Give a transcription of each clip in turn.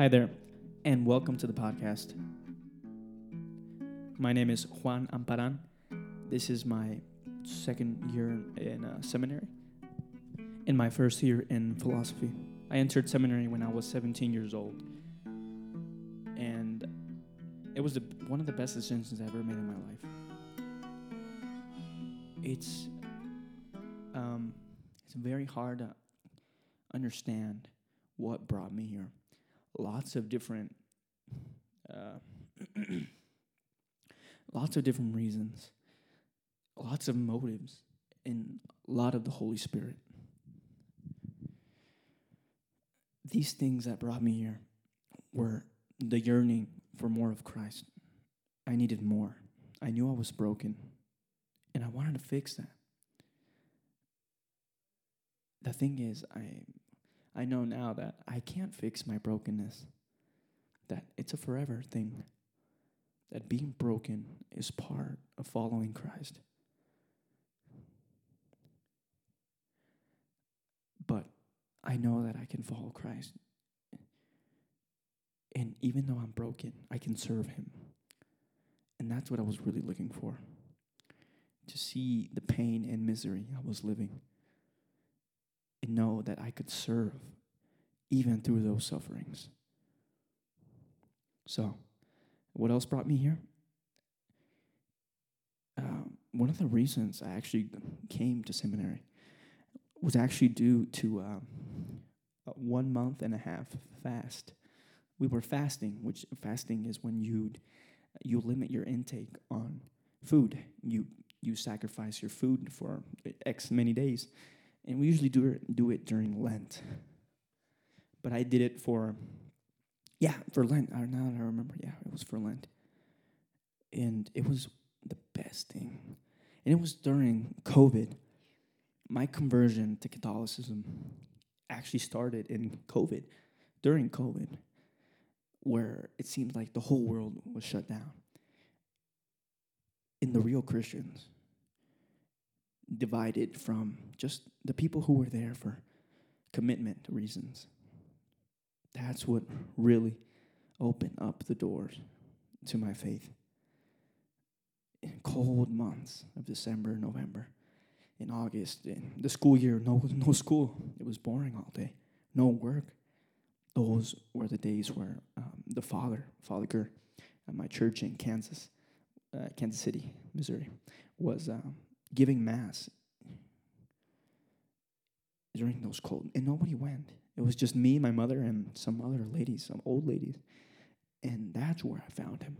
Hi there, and welcome to the podcast. My name is Juan Amparan. This is my second year in uh, seminary, in my first year in philosophy. I entered seminary when I was 17 years old, and it was the, one of the best decisions I ever made in my life. It's um, it's very hard to understand what brought me here. Lots of different, uh, lots of different reasons, lots of motives, and a lot of the Holy Spirit. These things that brought me here were the yearning for more of Christ. I needed more. I knew I was broken, and I wanted to fix that. The thing is, I I know now that I can't fix my brokenness. That it's a forever thing. That being broken is part of following Christ. But I know that I can follow Christ. And even though I'm broken, I can serve Him. And that's what I was really looking for to see the pain and misery I was living and know that I could serve even through those sufferings. So, what else brought me here? Uh, one of the reasons I actually came to seminary was actually due to um, a one month and a half fast. We were fasting, which fasting is when you you limit your intake on food. You you sacrifice your food for X many days, and we usually do it, do it during Lent. But I did it for yeah for Lent. I now that I remember, yeah, it was for Lent, and it was the best thing. And it was during COVID. My conversion to Catholicism actually started in COVID, during COVID, where it seemed like the whole world was shut down. In the real Christians, divided from just the people who were there for commitment reasons. That's what really opened up the doors to my faith. In cold months of December, November, in August, in the school year, no, no school. It was boring all day, no work. Those were the days where um, the father, Father Gurr, at my church in Kansas, uh, Kansas City, Missouri, was um, giving mass during those cold, and nobody went. It was just me, my mother, and some other ladies, some old ladies, and that's where I found him.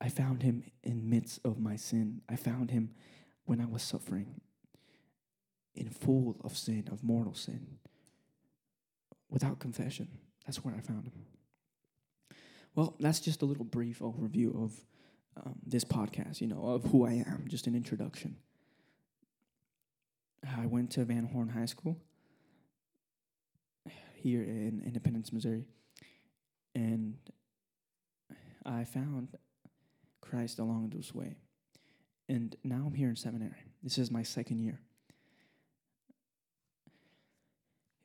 I found him in midst of my sin. I found him when I was suffering, in full of sin, of mortal sin, without confession. That's where I found him. Well, that's just a little brief overview of um, this podcast, you know, of who I am, just an introduction. I went to Van Horn High School here in Independence, Missouri, and I found Christ along this way. And now I'm here in seminary. This is my second year.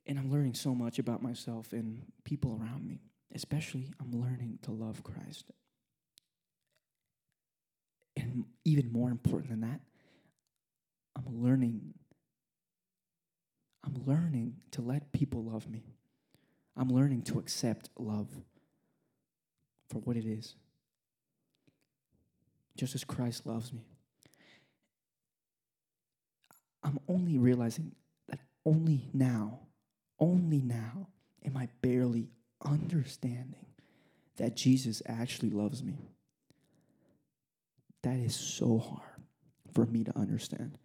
And I'm learning so much about myself and people around me. Especially, I'm learning to love Christ. And even more important than that, I'm learning I'm learning to let people love me. I'm learning to accept love for what it is. Just as Christ loves me. I'm only realizing that only now, only now am I barely understanding that Jesus actually loves me. That is so hard for me to understand.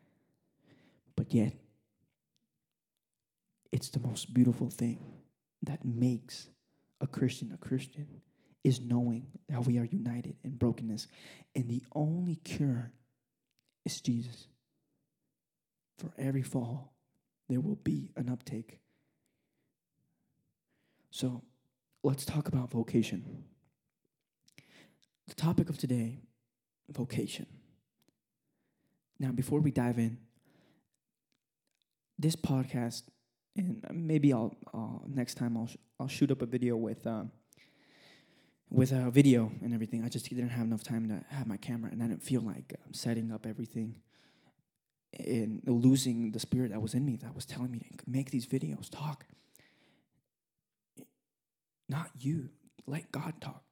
But yet, it's the most beautiful thing that makes a Christian a Christian is knowing that we are united in brokenness. And the only cure is Jesus. For every fall, there will be an uptake. So let's talk about vocation. The topic of today vocation. Now, before we dive in, this podcast and maybe I'll, I'll next time I'll sh- I'll shoot up a video with um, with a video and everything. I just didn't have enough time to have my camera, and I didn't feel like um, setting up everything and losing the spirit that was in me that was telling me to make these videos, talk. Not you. Let God talk.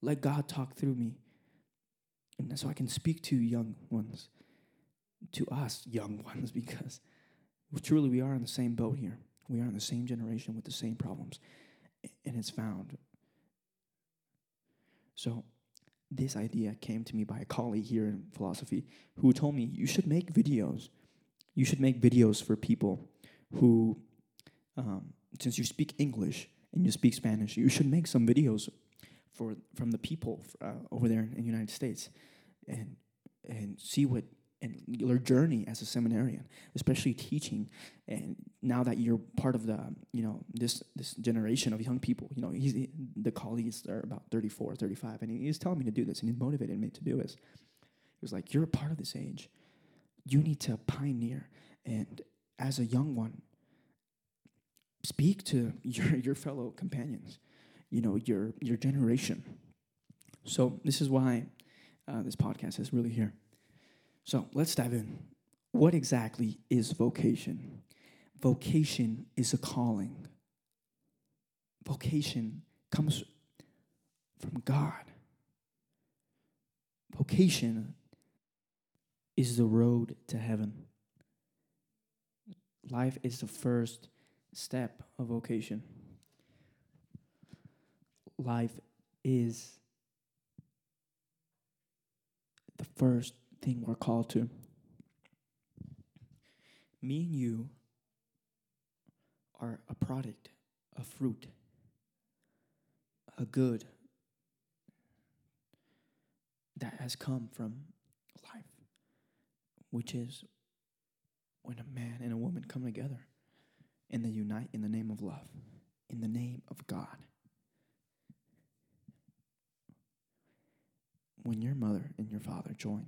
Let God talk through me. And so I can speak to young ones, to us young ones, because truly we are in the same boat here. We are in the same generation with the same problems. And it's found. So this idea came to me by a colleague here in philosophy who told me you should make videos. You should make videos for people who, um, since you speak English and you speak Spanish, you should make some videos for from the people uh, over there in the United States, and and see what and your journey as a seminarian, especially teaching, and now that you're part of the, you know, this this generation of young people, you know, he's the colleagues are about 34, 35, and he's telling me to do this, and he motivated me to do this. He was like, "You're a part of this age. You need to pioneer, and as a young one, speak to your your fellow companions, you know, your your generation." So this is why uh, this podcast is really here. So let's dive in. What exactly is vocation? Vocation is a calling. Vocation comes from God. Vocation is the road to heaven. Life is the first step of vocation. Life is the first thing we're called to. Me and you are a product, a fruit, a good that has come from life, which is when a man and a woman come together and they unite in the name of love, in the name of God. When your mother and your father join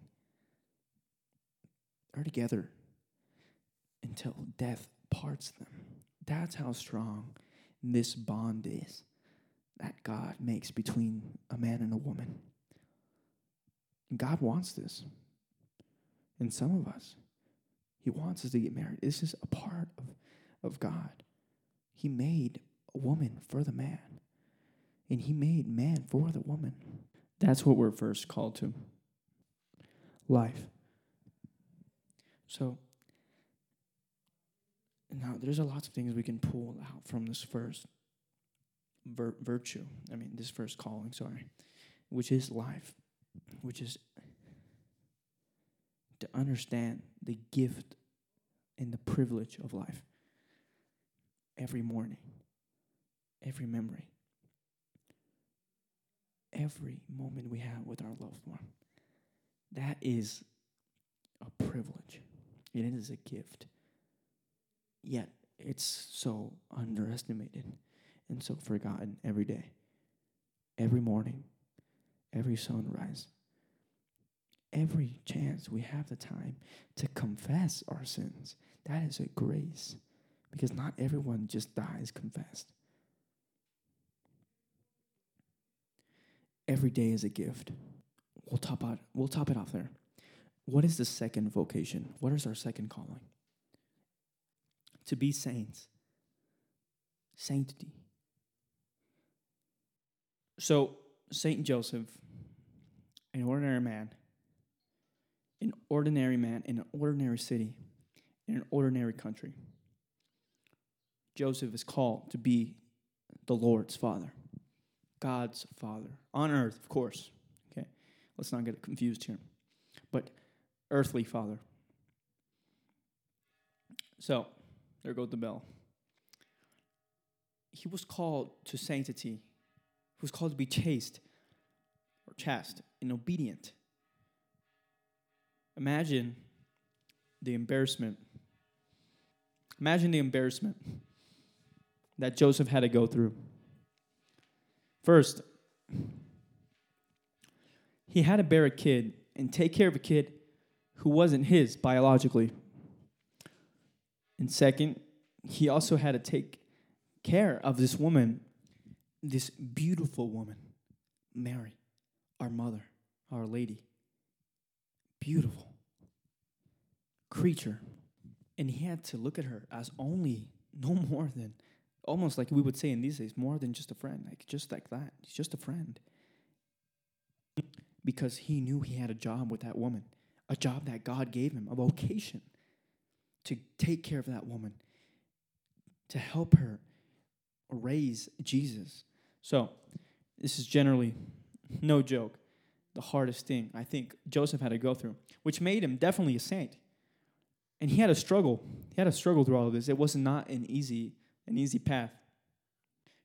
are together until death parts them. That's how strong this bond is that God makes between a man and a woman. God wants this. And some of us, He wants us to get married. This is a part of, of God. He made a woman for the man, and He made man for the woman. That's what we're first called to life. So now there's a lots of things we can pull out from this first vir- virtue. I mean, this first calling, sorry, which is life, which is to understand the gift and the privilege of life every morning, every memory, every moment we have with our loved one. That is a privilege. It is a gift. Yet it's so underestimated and so forgotten every day, every morning, every sunrise, every chance we have the time to confess our sins. That is a grace because not everyone just dies confessed. Every day is a gift. We'll top out we'll top it off there. What is the second vocation? What is our second calling? To be saints. Sanctity. So, Saint Joseph, an ordinary man, an ordinary man in an ordinary city, in an ordinary country. Joseph is called to be the Lord's father, God's father, on earth, of course. Okay, let's not get confused here. Earthly father. So, there goes the bell. He was called to sanctity. He was called to be chaste or chaste and obedient. Imagine the embarrassment. Imagine the embarrassment that Joseph had to go through. First, he had to bear a kid and take care of a kid who wasn't his biologically. And second, he also had to take care of this woman, this beautiful woman, Mary, our mother, our lady. Beautiful creature. And he had to look at her as only no more than almost like we would say in these days, more than just a friend, like just like that. He's just a friend. Because he knew he had a job with that woman, a job that God gave him, a vocation to take care of that woman, to help her raise Jesus. So, this is generally no joke, the hardest thing I think Joseph had to go through, which made him definitely a saint. And he had a struggle. He had a struggle through all of this. It was not an easy an easy path.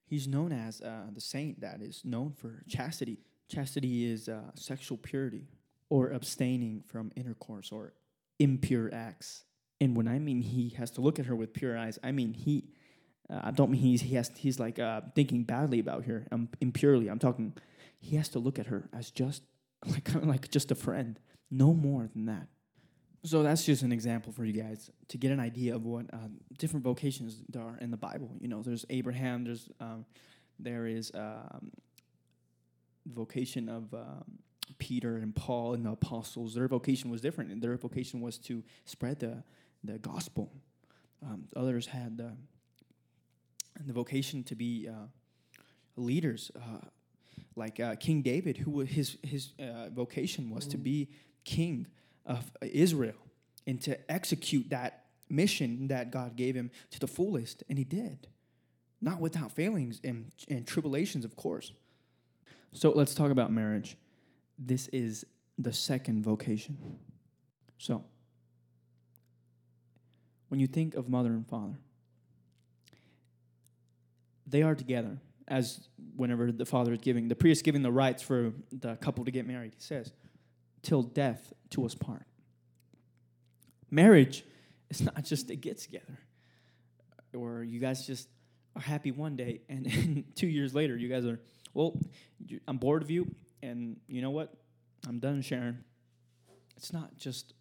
He's known as uh, the saint that is known for chastity. Chastity is uh, sexual purity or abstaining from intercourse or impure acts. And when I mean he has to look at her with pure eyes, I mean he. Uh, I don't mean he's he has he's like uh, thinking badly about her um, impurely. I'm talking he has to look at her as just like kind of like just a friend, no more than that. So that's just an example for you guys to get an idea of what um, different vocations there are in the Bible. You know, there's Abraham. There's um, there is um, vocation of um, Peter and Paul and the apostles. Their vocation was different, their vocation was to spread the the gospel. Um, others had the the vocation to be uh, leaders, uh, like uh, King David, who his his uh, vocation was to be king of Israel and to execute that mission that God gave him to the fullest. And he did, not without failings and, and tribulations, of course. So let's talk about marriage. This is the second vocation. So, when you think of mother and father, they are together as whenever the father is giving, the priest giving the rites for the couple to get married. He says, till death to us part. Marriage is not just a get together, or you guys just are happy one day, and, and two years later, you guys are, well, I'm bored of you, and you know what? I'm done sharing. It's not just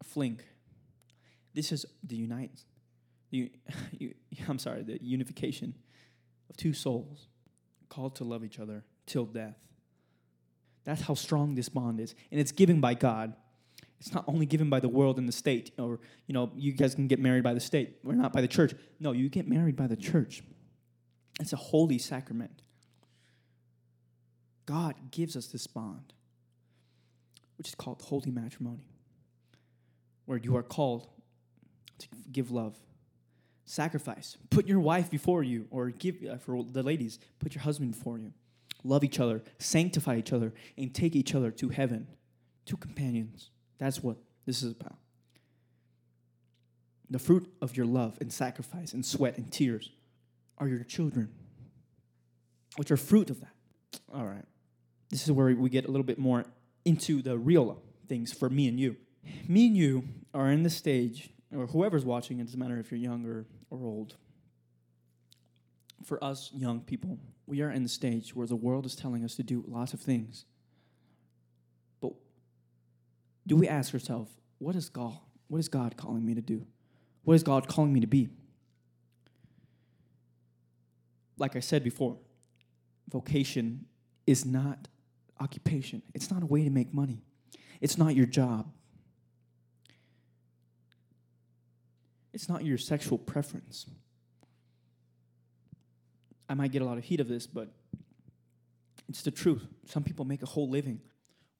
a fling. This is the unite. The, you, I'm sorry, the unification of two souls called to love each other till death. That's how strong this bond is. And it's given by God. It's not only given by the world and the state, or, you know, you guys can get married by the state or not by the church. No, you get married by the church. It's a holy sacrament. God gives us this bond, which is called holy matrimony, where you are called to give love, sacrifice, put your wife before you, or give, uh, for the ladies, put your husband before you love each other, sanctify each other, and take each other to heaven. Two companions. That's what this is about. The fruit of your love and sacrifice and sweat and tears are your children, which are fruit of that. All right. This is where we get a little bit more into the real things for me and you. Me and you are in the stage, or whoever's watching, it doesn't matter if you're young or, or old. For us young people, we are in the stage where the world is telling us to do lots of things. But do we ask ourselves, what is God? What is God calling me to do? What is God calling me to be? Like I said before, vocation is not occupation. It's not a way to make money. It's not your job. It's not your sexual preference. I might get a lot of heat of this, but it's the truth. Some people make a whole living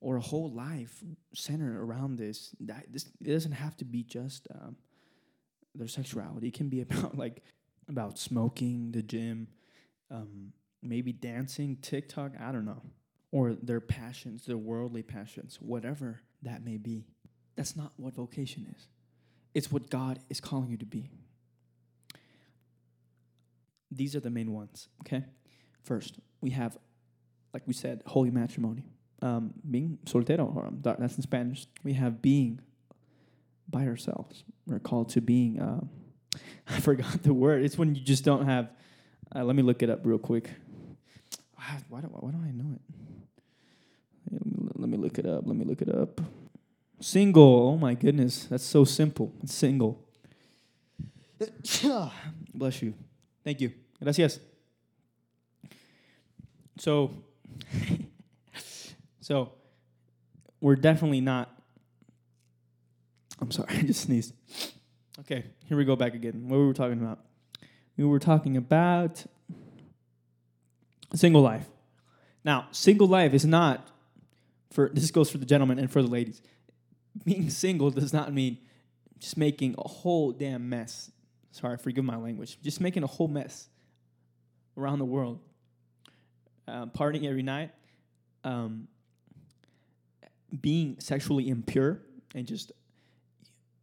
or a whole life centered around this. That this it doesn't have to be just um, their sexuality. It can be about like about smoking, the gym, um, maybe dancing, TikTok. I don't know, or their passions, their worldly passions, whatever that may be. That's not what vocation is. It's what God is calling you to be these are the main ones, okay? First, we have, like we said, holy matrimony. Um, being soltero, um, that's in Spanish. We have being by ourselves. We're called to being, uh, I forgot the word. It's when you just don't have, uh, let me look it up real quick. Why do, why don't I know it? Let me, look it up. Let me look it up. Single. Oh my goodness. That's so simple. It's single. Bless you. Thank you. Gracias. So, so we're definitely not. I'm sorry, I just sneezed. Okay, here we go back again. What were we talking about? We were talking about single life. Now, single life is not for this goes for the gentlemen and for the ladies. Being single does not mean just making a whole damn mess. Sorry, forgive my language. Just making a whole mess around the world, um, partying every night, um, being sexually impure, and just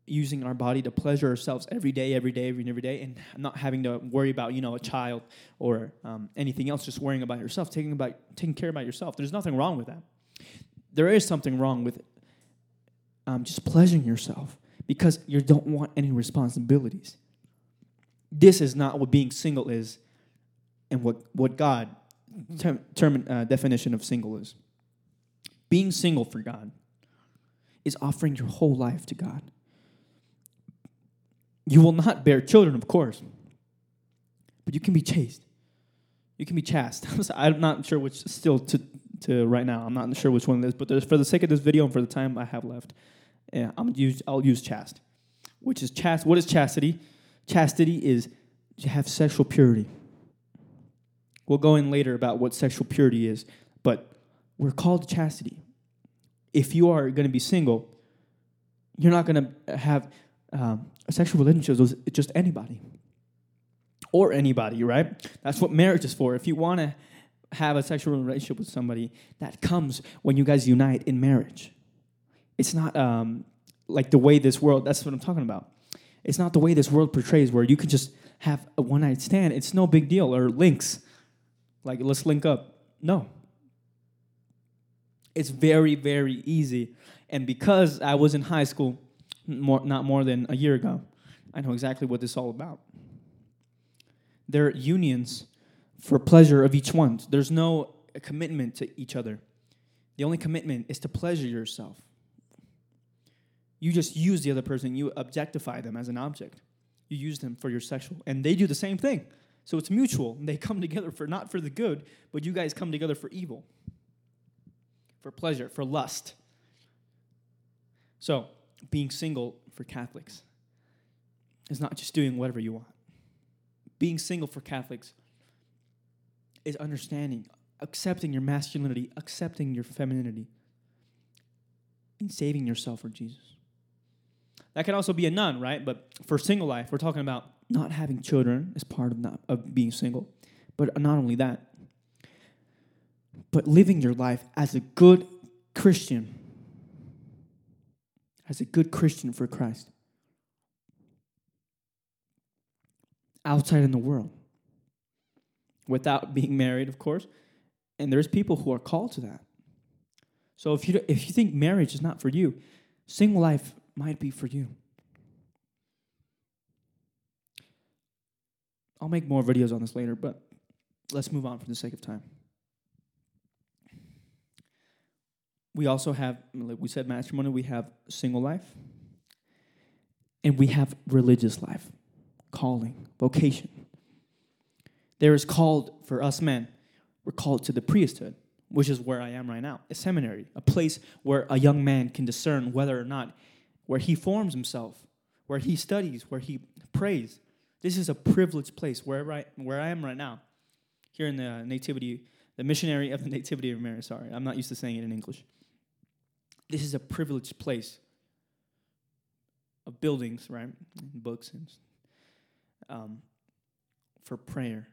using our body to pleasure ourselves every day, every day, every every day, and not having to worry about you know a child or um, anything else. Just worrying about yourself, taking about taking care about yourself. There's nothing wrong with that. There is something wrong with um, just pleasuring yourself because you don't want any responsibilities. This is not what being single is, and what what God term, term uh, definition of single is. Being single for God is offering your whole life to God. You will not bear children, of course, but you can be chaste. You can be chaste. I'm not sure which still to, to right now. I'm not sure which one it is, but for the sake of this video and for the time I have left, yeah, I'm use I'll use chast, which is chast. What is chastity? Chastity is to have sexual purity. We'll go in later about what sexual purity is, but we're called chastity. If you are going to be single, you're not going to have um, a sexual relationship with just anybody or anybody, right? That's what marriage is for. If you want to have a sexual relationship with somebody, that comes when you guys unite in marriage. It's not um, like the way this world, that's what I'm talking about. It's not the way this world portrays where you can just have a one night stand. It's no big deal. Or links. Like, let's link up. No. It's very, very easy. And because I was in high school, more, not more than a year ago, I know exactly what this is all about. There are unions for pleasure of each one. There's no commitment to each other. The only commitment is to pleasure yourself. You just use the other person, you objectify them as an object. You use them for your sexual, and they do the same thing. So it's mutual. They come together for not for the good, but you guys come together for evil, for pleasure, for lust. So, being single for Catholics is not just doing whatever you want. Being single for Catholics is understanding, accepting your masculinity, accepting your femininity, and saving yourself for Jesus. That can also be a nun, right? But for single life, we're talking about not having children as part of not of being single. But not only that, but living your life as a good Christian. As a good Christian for Christ. Outside in the world. Without being married, of course. And there's people who are called to that. So if you if you think marriage is not for you, single life might be for you. I'll make more videos on this later, but let's move on for the sake of time. We also have, like we said, matrimony, we have single life, and we have religious life, calling, vocation. There is called for us men, we're called to the priesthood, which is where I am right now, a seminary, a place where a young man can discern whether or not where he forms himself, where he studies, where he prays. This is a privileged place wherever I, where I am right now, here in the Nativity, the missionary of the Nativity of Mary. Sorry, I'm not used to saying it in English. This is a privileged place of buildings, right? Books and um, for prayer,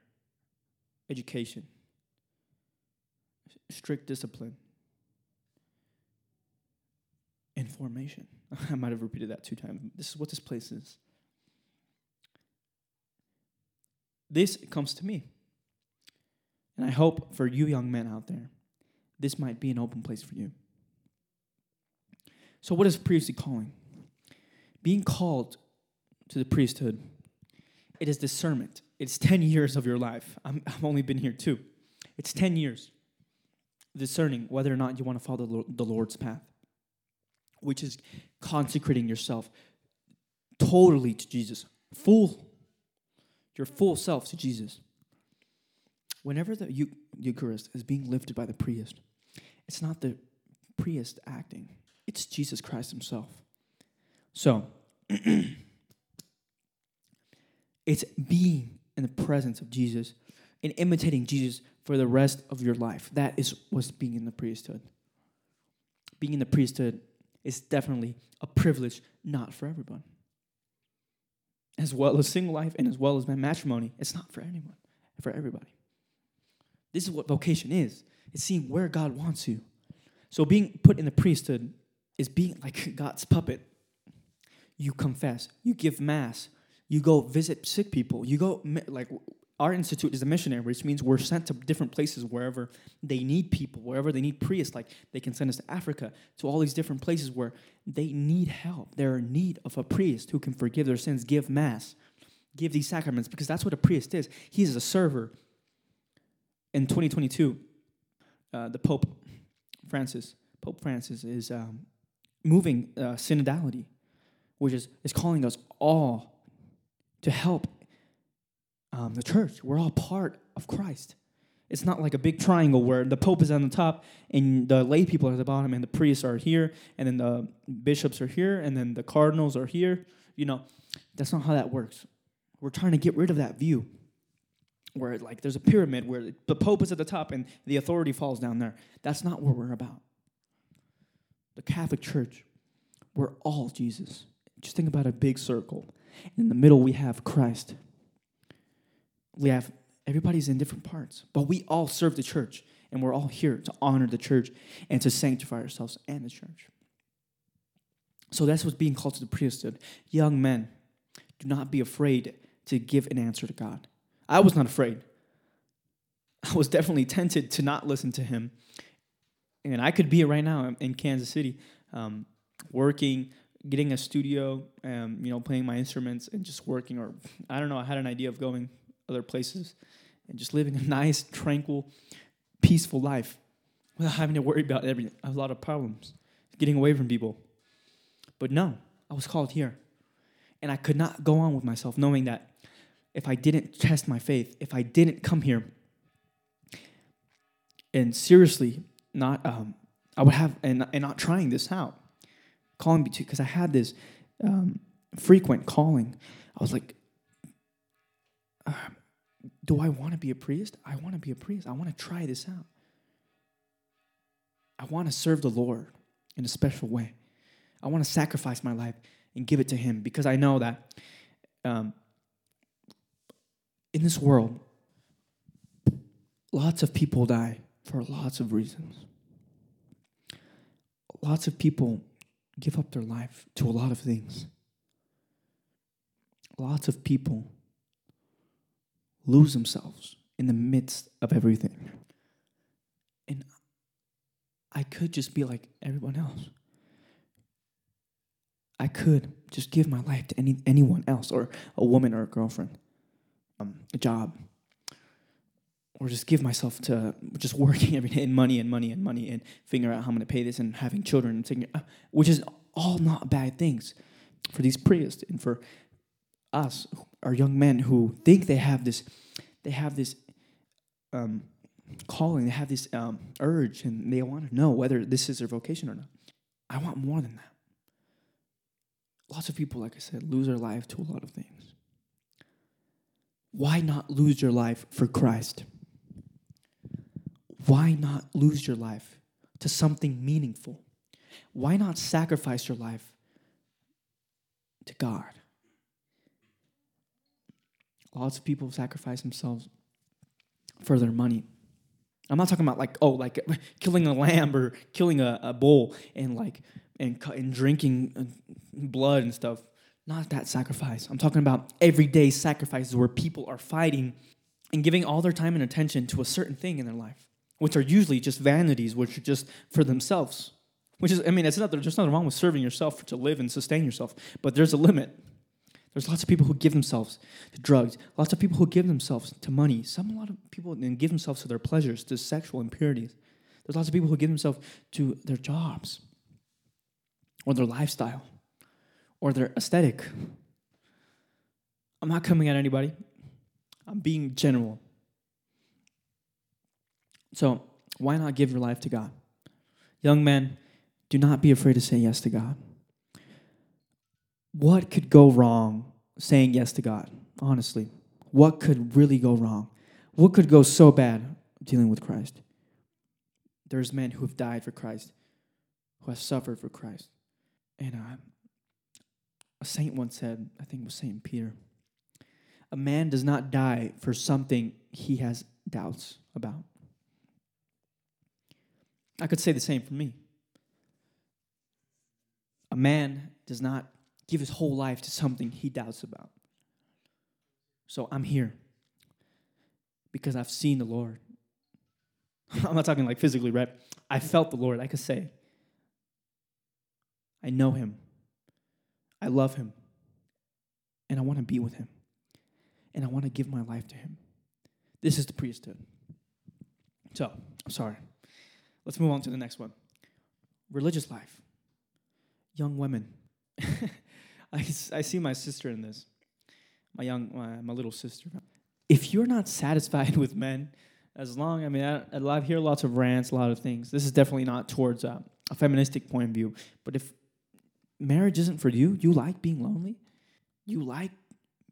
education, strict discipline, and formation. I might have repeated that two times. This is what this place is. This comes to me. And I hope for you young men out there, this might be an open place for you. So, what is priestly calling? Being called to the priesthood, it is discernment. It's 10 years of your life. i have only been here two. It's 10 years discerning whether or not you want to follow the Lord's path which is consecrating yourself totally to Jesus, full your full self to Jesus. Whenever the Eucharist is being lifted by the priest, it's not the priest acting, it's Jesus Christ himself. So, it's being in the presence of Jesus and imitating Jesus for the rest of your life. That is what's being in the priesthood. Being in the priesthood is definitely a privilege, not for everyone. As well as single life and as well as matrimony, it's not for anyone, for everybody. This is what vocation is. It's seeing where God wants you. So being put in the priesthood is being like God's puppet. You confess, you give mass, you go visit sick people, you go like our institute is a missionary, which means we're sent to different places wherever they need people, wherever they need priests. Like they can send us to Africa, to all these different places where they need help. They're in need of a priest who can forgive their sins, give mass, give these sacraments, because that's what a priest is. He is a server. In 2022, uh, the Pope Francis, Pope Francis is um, moving uh, synodality, which is, is calling us all to help um, the church. We're all part of Christ. It's not like a big triangle where the Pope is on the top and the lay people are at the bottom and the priests are here and then the bishops are here and then the cardinals are here. You know, that's not how that works. We're trying to get rid of that view where like there's a pyramid where the Pope is at the top and the authority falls down there. That's not what we're about. The Catholic Church, we're all Jesus. Just think about a big circle. In the middle, we have Christ we have everybody's in different parts, but we all serve the church, and we're all here to honor the church and to sanctify ourselves and the church. So that's what's being called to the priesthood. Young men, do not be afraid to give an answer to God. I was not afraid. I was definitely tempted to not listen to him. And I could be it right now in Kansas City, um, working, getting a studio, um, you know, playing my instruments and just working. Or I don't know. I had an idea of going other places and just living a nice, tranquil, peaceful life without having to worry about every, a lot of problems, getting away from people. But no, I was called here. And I could not go on with myself knowing that if I didn't test my faith, if I didn't come here and seriously not, um, I would have, and, and not trying this out, calling me to, because I had this um, frequent calling. I was like, uh, do I want to be a priest? I want to be a priest. I want to try this out. I want to serve the Lord in a special way. I want to sacrifice my life and give it to Him because I know that um, in this world, lots of people die for lots of reasons. Lots of people give up their life to a lot of things. Lots of people lose themselves in the midst of everything. And I could just be like everyone else. I could just give my life to any anyone else, or a woman or a girlfriend, um, a job, or just give myself to just working every day and money and money and money and figure out how I'm going to pay this and having children and taking, uh, which is all not bad things for these priests and for us, our young men who think they have this, they have this um, calling, they have this um, urge, and they want to know whether this is their vocation or not. I want more than that. Lots of people, like I said, lose their life to a lot of things. Why not lose your life for Christ? Why not lose your life to something meaningful? Why not sacrifice your life to God? Lots of people sacrifice themselves for their money. I'm not talking about like oh like killing a lamb or killing a, a bull and like and and drinking uh, blood and stuff. Not that sacrifice. I'm talking about everyday sacrifices where people are fighting and giving all their time and attention to a certain thing in their life, which are usually just vanities, which are just for themselves. Which is, I mean, it's not there's nothing wrong with serving yourself to live and sustain yourself, but there's a limit. There's lots of people who give themselves to drugs, lots of people who give themselves to money. Some, a lot of people and give themselves to their pleasures, to sexual impurities. There's lots of people who give themselves to their jobs or their lifestyle or their aesthetic. I'm not coming at anybody. I'm being general. So, why not give your life to God? Young men, do not be afraid to say yes to God. What could go wrong saying yes to God? Honestly, what could really go wrong? What could go so bad dealing with Christ? There's men who have died for Christ, who have suffered for Christ. And uh, a saint once said, I think it was Saint Peter, a man does not die for something he has doubts about. I could say the same for me. A man does not give his whole life to something he doubts about. So I'm here because I've seen the Lord. I'm not talking like physically, right? I felt the Lord. I could say, I know him. I love him. And I want to be with him. And I want to give my life to him. This is the priesthood. So, I'm sorry. Let's move on to the next one religious life. Young women. I, I see my sister in this, my young, my, my little sister. If you're not satisfied with men, as long, I mean, I, I hear lots of rants, a lot of things. This is definitely not towards uh, a feministic point of view. But if marriage isn't for you, you like being lonely, you like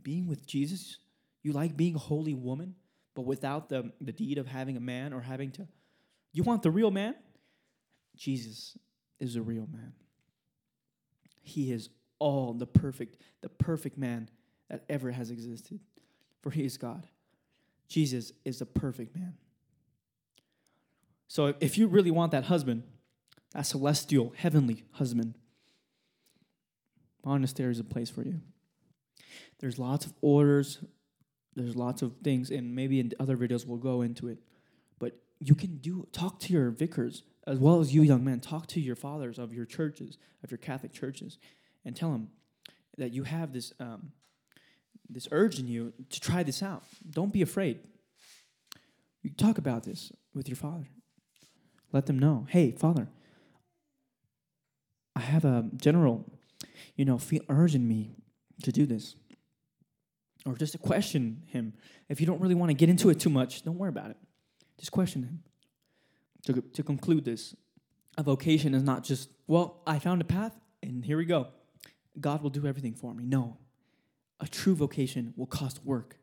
being with Jesus, you like being a holy woman, but without the, the deed of having a man or having to, you want the real man? Jesus is a real man. He is all the perfect, the perfect man that ever has existed, for he is God. Jesus is the perfect man. So if you really want that husband, that celestial, heavenly husband, monastery is a place for you. There's lots of orders, there's lots of things, and maybe in other videos we'll go into it. You can do talk to your vicars as well as you young men. Talk to your fathers of your churches, of your Catholic churches, and tell them that you have this um, this urge in you to try this out. Don't be afraid. You talk about this with your father. Let them know, hey, father, I have a general, you know, feel urge in me to do this. Or just to question him. If you don't really want to get into it too much, don't worry about it. Just question him. To, to conclude this, a vocation is not just, well, I found a path and here we go. God will do everything for me. No. A true vocation will cost work.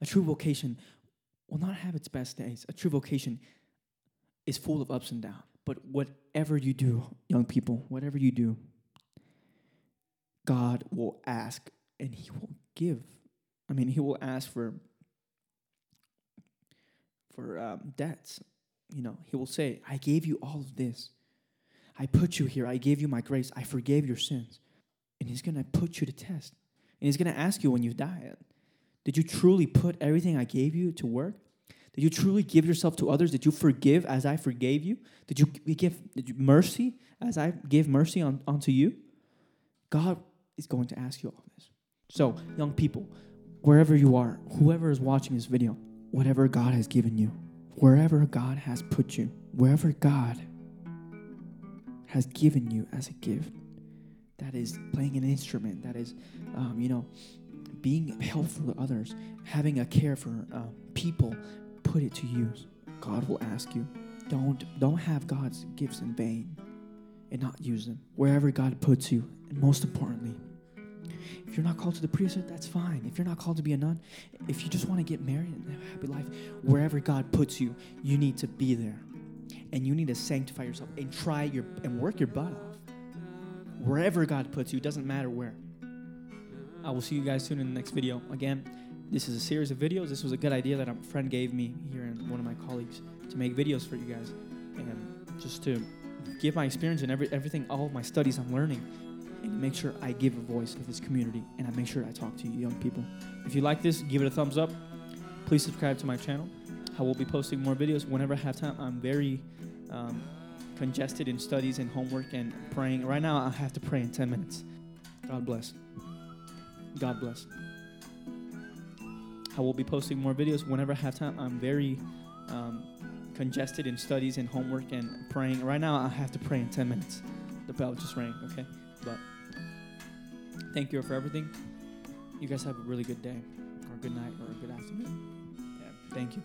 A true vocation will not have its best days. A true vocation is full of ups and downs. But whatever you do, young people, whatever you do, God will ask and He will give. I mean, He will ask for for um, debts. You know, He will say, "I gave you all of this. I put you here. I gave you my grace. I forgave your sins." And He's going to put you to test. And He's going to ask you when you die, "Did you truly put everything I gave you to work?" Did you truly give yourself to others? Did you forgive as I forgave you? Did you give did you mercy as I gave mercy on, onto you? God is going to ask you all this. So, young people, wherever you are, whoever is watching this video, whatever God has given you, wherever God has put you, wherever God has given you as a gift, that is playing an instrument, that is, um, you know, being helpful to others, having a care for uh, people, put it to use. God will ask you. Don't don't have God's gifts in vain and not use them. Wherever God puts you, and most importantly, if you're not called to the priesthood, that's fine. If you're not called to be a nun, if you just want to get married and have a happy life, wherever God puts you, you need to be there. And you need to sanctify yourself and try your and work your butt off. Wherever God puts you, doesn't matter where. I will see you guys soon in the next video. Again, this is a series of videos. This was a good idea that a friend gave me here and one of my colleagues to make videos for you guys and just to give my experience and every, everything, all of my studies I'm learning and make sure I give a voice to this community and I make sure I talk to you young people. If you like this, give it a thumbs up. Please subscribe to my channel. I will be posting more videos whenever I have time. I'm very um, congested in studies and homework and praying. Right now, I have to pray in 10 minutes. God bless. God bless. I will be posting more videos whenever I have time. I'm very um, congested in studies and homework and praying. Right now, I have to pray in 10 minutes. The bell just rang, okay? Thank you for everything. You guys have a really good day, or a good night, or a good afternoon. Yeah, thank you.